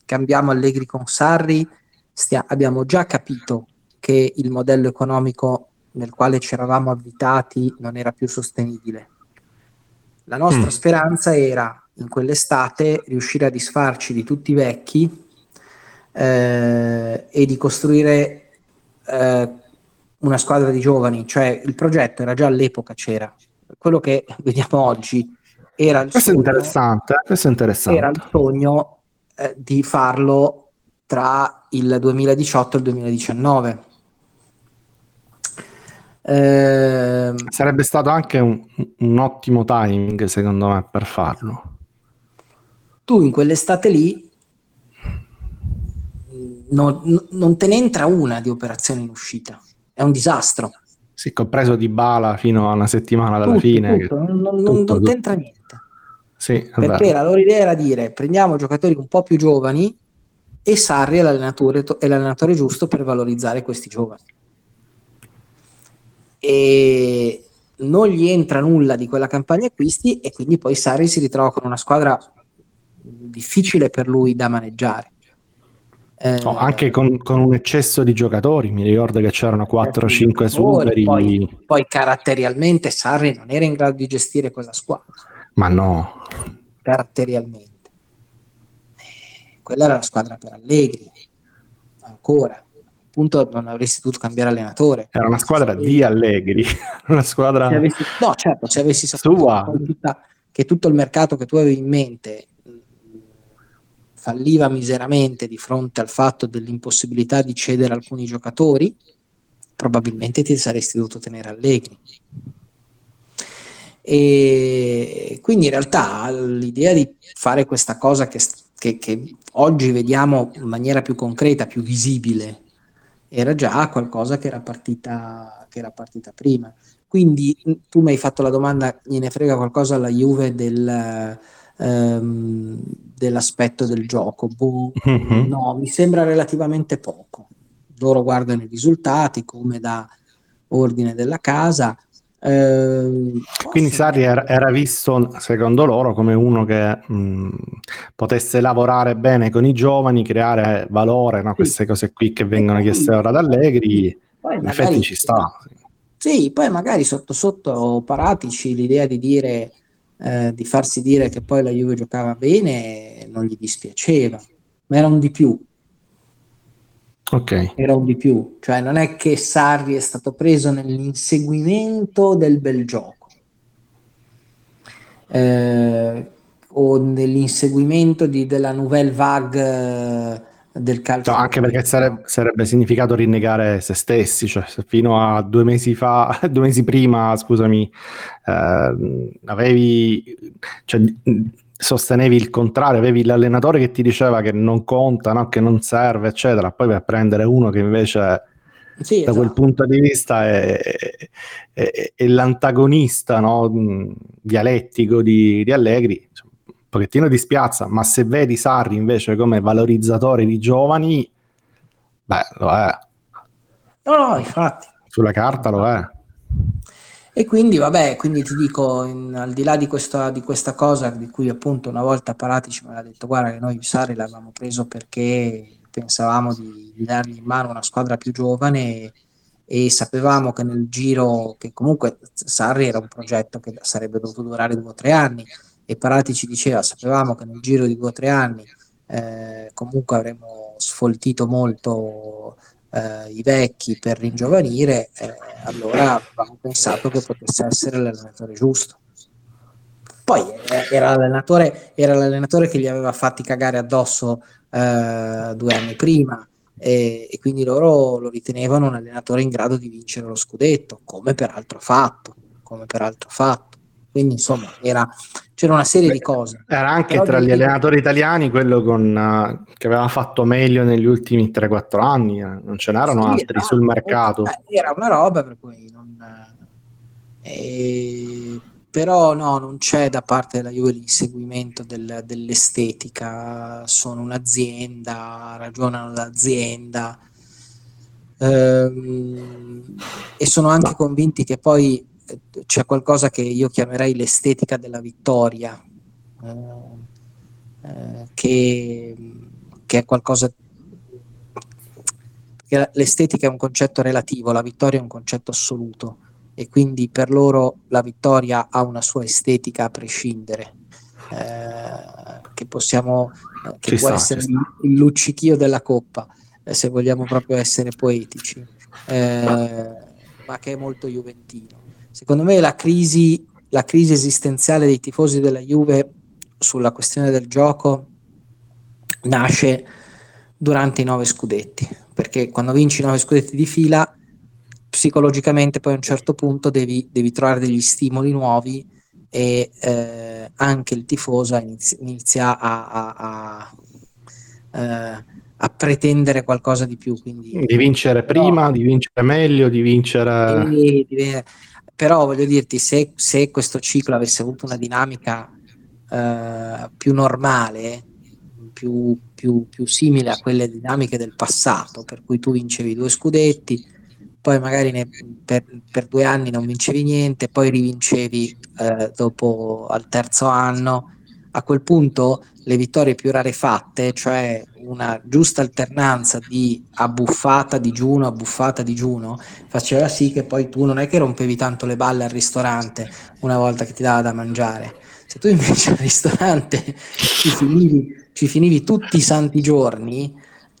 cambiamo Allegri con Sarri, stia, abbiamo già capito che il modello economico nel quale ci eravamo abitati non era più sostenibile. La nostra mm. speranza era in quell'estate riuscire a disfarci di tutti i vecchi eh, e di costruire eh, una squadra di giovani, cioè il progetto era già all'epoca c'era. Quello che vediamo oggi era il questo sogno, questo è interessante. Era il sogno eh, di farlo tra il 2018 e il 2019 eh, Sarebbe stato anche un, un, ottimo timing, secondo me, per farlo. Tu in quell'estate lì non, non te ne entra una di operazione in uscita, è un disastro. Sì, compreso di bala fino a una settimana dalla tutto, fine. Tutto, che... non, non, tutto, non entra niente. Sì, perché la loro idea era dire prendiamo giocatori un po' più giovani e Sarri è l'allenatore, è l'allenatore giusto per valorizzare questi giovani. E non gli entra nulla di quella campagna acquisti e quindi poi Sarri si ritrova con una squadra difficile per lui da maneggiare. Eh, no, anche con, con, un eccesso di giocatori, mi ricordo che c'erano 4-5 superi. Poi, poi caratterialmente Sarri non era in grado di gestire quella squadra. Ma no. Caratterialmente. Eh, quella era la squadra per Allegri, ancora. Appunto non avresti dovuto cambiare allenatore. Era una squadra di Allegri, <laughs> una squadra... Avessi, no, certo, se avessi saputo che tutto il mercato che tu avevi in mente falliva miseramente di fronte al fatto dell'impossibilità di cedere alcuni giocatori, probabilmente ti saresti dovuto tenere Allegri. E quindi in realtà l'idea di fare questa cosa che, che, che oggi vediamo in maniera più concreta, più visibile, era già qualcosa che era partita, che era partita prima. Quindi tu mi hai fatto la domanda, gliene frega qualcosa alla Juve del, ehm, dell'aspetto del gioco. Boh, mm-hmm. No, mi sembra relativamente poco. Loro guardano i risultati come da ordine della casa. Eh, Quindi Sarri era, era, visto, secondo loro, come uno che mh, potesse lavorare bene con i giovani, creare valore, no? queste cose qui che vengono chieste ora da Allegri. Poi in effetti ci sta. Sì, poi magari sotto sotto Paratici l'idea di dire eh, di farsi dire che poi la Juve giocava bene non gli dispiaceva, ma era un di più. Ok. Era un di più, cioè non è che Sarri è stato preso nell'inseguimento del bel gioco eh, o nell'inseguimento di, della nouvelle vague del calcio. No, anche perché sarebbe, sarebbe, significato rinnegare se stessi, cioè se fino a due mesi fa, <laughs> due mesi prima, scusami, eh, avevi, cioè, sostenevi il contrario, avevi l'allenatore che ti diceva che non conta, no? che non serve, eccetera, poi per prendere uno che invece sì, da esatto. quel punto di vista è, è, è l'antagonista no? dialettico di, di Allegri, insomma, pochettino dispiazza, ma se vedi Sarri invece come valorizzatore di giovani, beh, lo è. No, no, infatti. Sulla carta lo è. E quindi, vabbè, quindi ti dico, in, al di là di questa, di questa, cosa, di cui appunto una volta Paratici mi ha detto, guarda che noi Sarri l'avevamo preso perché pensavamo di, di dargli in mano una squadra più giovane e, e sapevamo che nel giro, che comunque Sarri era un progetto che sarebbe dovuto durare due o tre anni, e Parati ci diceva sapevamo che nel giro di due o tre anni eh, comunque avremmo sfoltito molto eh, i vecchi per ringiovanire, eh, allora avevamo pensato che potesse essere l'allenatore giusto. Poi era l'allenatore, era l'allenatore che gli aveva fatti cagare addosso eh, due anni prima e, e, quindi loro lo ritenevano un allenatore in grado di vincere lo scudetto, come peraltro fatto, come peraltro fatto. Quindi insomma era, c'era una serie Beh, di cose. Era anche Però tra gli allenatori italiani quello con, uh, che aveva fatto meglio negli ultimi 3-4 anni, eh. non ce n'erano sì, altri sul mercato. Era una roba per cui non... Eh, però no, non c'è da parte della Juve l'inseguimento del, dell'estetica, sono un'azienda, ragionano d'azienda ehm, e sono anche convinti che poi c'è qualcosa che io chiamerei l'estetica della vittoria, eh, eh, che, che, è qualcosa l'estetica è un concetto relativo, la vittoria è un concetto assoluto e quindi per loro la vittoria ha una sua estetica a prescindere, eh, che possiamo, eh, che ci può sta, essere il luccichio della coppa, eh, se vogliamo proprio essere poetici, eh, ma che è molto juventino. Secondo me la crisi, la crisi esistenziale dei tifosi della Juve sulla questione del gioco nasce durante i nove scudetti, perché quando vinci nove scudetti di fila, psicologicamente poi a un certo punto devi, devi trovare degli stimoli nuovi e eh, anche il tifoso inizia, inizia a, a, a, eh, a, pretendere qualcosa di più. Quindi, di vincere prima, no, di vincere meglio, di vincere... Di, di, però voglio dirti, se, se, questo ciclo avesse avuto una dinamica eh, più normale, più, più, più simile a quelle dinamiche del passato, per cui tu vincevi due scudetti, poi magari ne, per, per, due anni non vincevi niente, poi rivincevi eh, dopo al terzo anno. A quel punto le vittorie più rarefatte, cioè una giusta alternanza di abbuffata digiuno, abbuffata digiuno, faceva sì che poi tu non è che rompevi tanto le balle al ristorante una volta che ti dava da mangiare. Se tu invece al ristorante ci finivi, ci finivi tutti i santi giorni,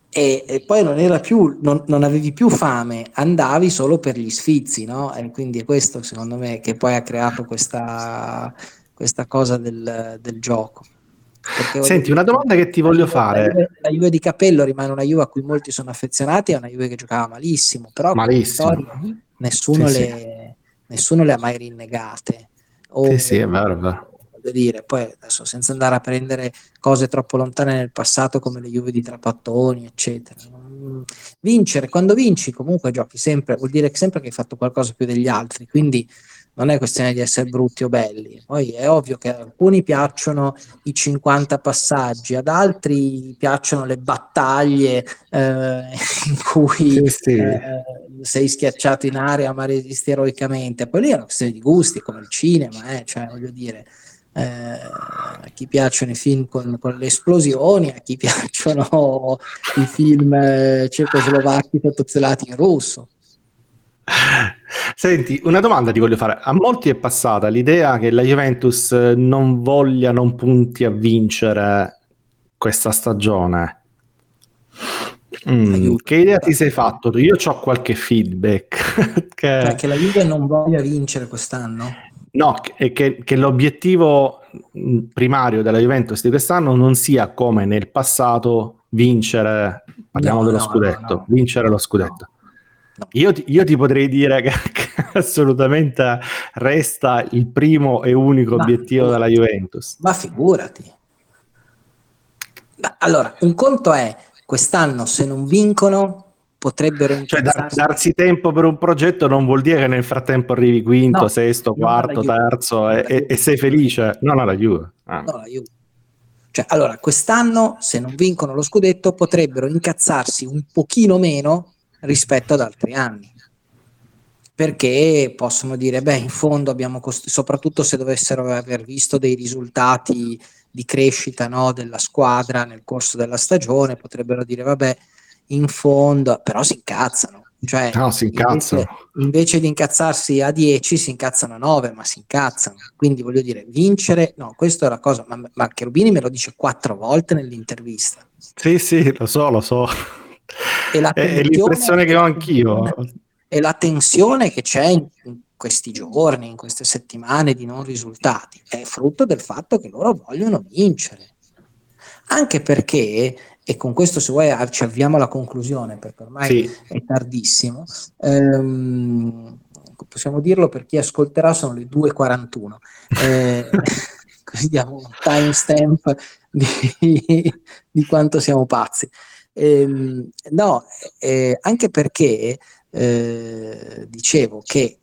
e, e, poi non più, non, non, avevi più fame, andavi solo per gli sfizi, no? E quindi è questo secondo me che poi ha creato questa, questa cosa del, del gioco. Perché Senti, una domanda che ti voglio fare. La Juve, la Juve, di Capello rimane una Juve a cui molti sono affezionati, è una Juve che giocava malissimo, però malissimo. nessuno, sì, le, sì. nessuno le ha mai rinnegate. O, sì, sì, è vero, vero dire. Poi adesso senza andare a prendere cose troppo lontane nel passato come le Juve di Trapattoni, eccetera. Vincere, quando vinci comunque giochi sempre, vuol dire sempre che hai fatto qualcosa più degli altri, quindi non è questione di essere brutti o belli. Poi è ovvio che ad alcuni piacciono i 50 passaggi, ad altri piacciono le battaglie eh, in cui sì, sì. Eh, sei schiacciato in aria ma resisti eroicamente. Poi lì è una questione di gusti, come il cinema, eh, cioè voglio dire eh, a chi piacciono i film con, con, le esplosioni, a chi <laughs> piacciono i film eh, cecoslovacchi sottozelati in russo. Senti, una domanda ti voglio fare. A molti è passata l'idea che la Juventus non voglia, non punti a vincere questa stagione. Mm, che idea ti sei fatto? Io ho qualche feedback. <laughs> che... Cioè, che la Juve non voglia vincere quest'anno? No, che, che, l'obiettivo primario della Juventus di quest'anno non sia come nel passato vincere, parliamo no, dello no, scudetto, no, vincere lo scudetto. Io ti, io, ti potrei dire che, <laughs> che, assolutamente resta il primo e unico ma, obiettivo della Juventus. Ma figurati. Allora, un conto è quest'anno se non vincono potrebbero cioè, dar, darsi tempo per un progetto non vuol dire che nel frattempo arrivi quinto, no, sesto, quarto, terzo e, e, sei felice. No, no, la Juve. Ah. No, la Juve. Cioè, allora, quest'anno, se non vincono lo scudetto, potrebbero incazzarsi un pochino meno rispetto ad altri anni. Perché possono dire, beh, in fondo abbiamo, cost- soprattutto se dovessero aver visto dei risultati di crescita no, della squadra nel corso della stagione, potrebbero dire, vabbè, in fondo, però si incazzano. Cioè, no, si incazzano. Invece, invece, di incazzarsi a 10, si incazzano a 9, ma si incazzano. Quindi voglio dire, vincere, no, questa è la cosa, ma, ma Cherubini me lo dice quattro volte nell'intervista. Sì, sì, lo so, lo so. E la è l'impressione che ho anch'io. E la tensione che c'è in, questi giorni, in queste settimane di non risultati, è frutto del fatto che loro vogliono vincere. Anche perché e con questo se vuoi ci avviamo alla conclusione perché ormai sì. è tardissimo ehm, possiamo dirlo per chi ascolterà sono le 2.41 eh, <laughs> così diamo un timestamp di, di quanto siamo pazzi ehm, no eh, anche perché eh, dicevo che eh,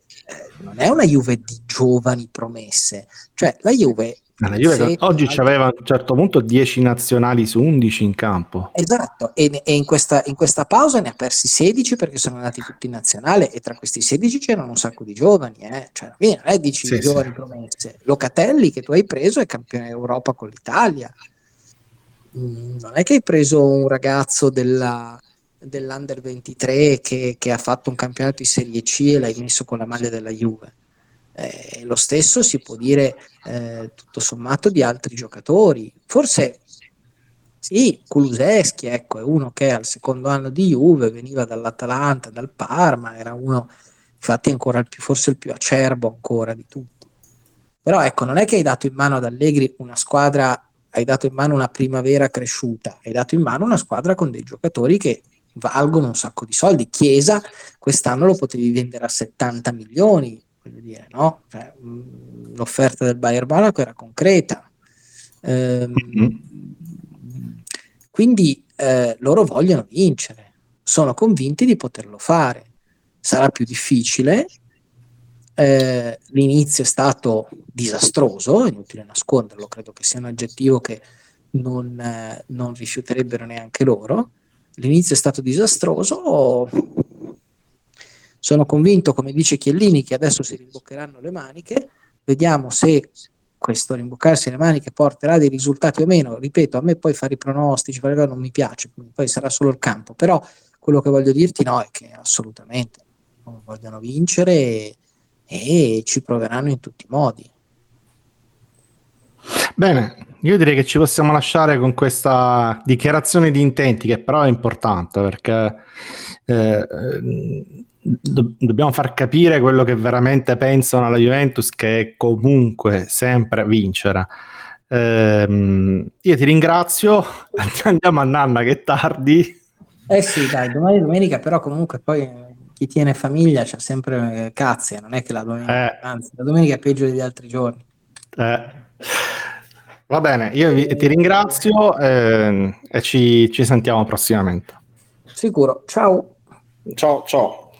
non è una Juve di giovani promesse cioè la Juve la Juve oggi aveva a un certo punto 10 nazionali su 11 in campo. Esatto, e, e in, questa, in, questa, pausa ne ha persi 16 perché sono andati tutti in nazionale e tra questi 16 c'erano un sacco di giovani, eh? cioè non è 10 sì, giovani sì. promesse. Locatelli che tu hai preso è campione d'Europa con l'Italia. Mm, non è che hai preso un ragazzo della, dell'Under 23 che, che ha fatto un campionato di Serie C e l'hai messo con la maglia della Juve eh, lo stesso si può dire eh, tutto sommato di altri giocatori. Forse sì, Kuluseschi ecco, è uno che al secondo anno di Juve veniva dall'Atalanta, dal Parma, era uno infatti ancora il più, forse il più acerbo ancora di tutti. Però ecco, non è che hai dato in mano ad Allegri una squadra, hai dato in mano una primavera cresciuta, hai dato in mano una squadra con dei giocatori che valgono un sacco di soldi. Chiesa quest'anno lo potevi vendere a 70 milioni, voglio dire, no? Cioè, l'offerta del Bayer Monaco era concreta. Ehm, mm-hmm. Quindi eh, loro vogliono vincere, sono convinti di poterlo fare. Sarà più difficile, eh, l'inizio è stato disastroso, inutile nasconderlo, credo che sia un aggettivo che non, eh, non rifiuterebbero neanche loro. L'inizio è stato disastroso, sono convinto, come dice Chiellini, che adesso si rimboccheranno le maniche, vediamo se questo rimboccarsi le maniche porterà dei risultati o meno. Ripeto, a me poi fare i pronostici, non mi piace, poi sarà solo il campo, però quello che voglio dirti no è che assolutamente vogliono vincere e, ci proveranno in tutti i modi. Bene, io direi che ci possiamo lasciare con questa dichiarazione di intenti che però è importante perché eh, do- dobbiamo far capire quello che veramente pensano alla Juventus che è comunque sempre vincere. Eh, io ti ringrazio, <laughs> andiamo a Nanna che è tardi. Eh sì, dai, domani domenica, però comunque poi chi tiene famiglia c'ha sempre cazzi, non è che la domenica, eh. anzi la domenica è peggio degli altri giorni. Eh. Va bene, io vi, ti ringrazio eh, e ci, ci sentiamo prossimamente. Sicuro, ciao. Ciao, ciao.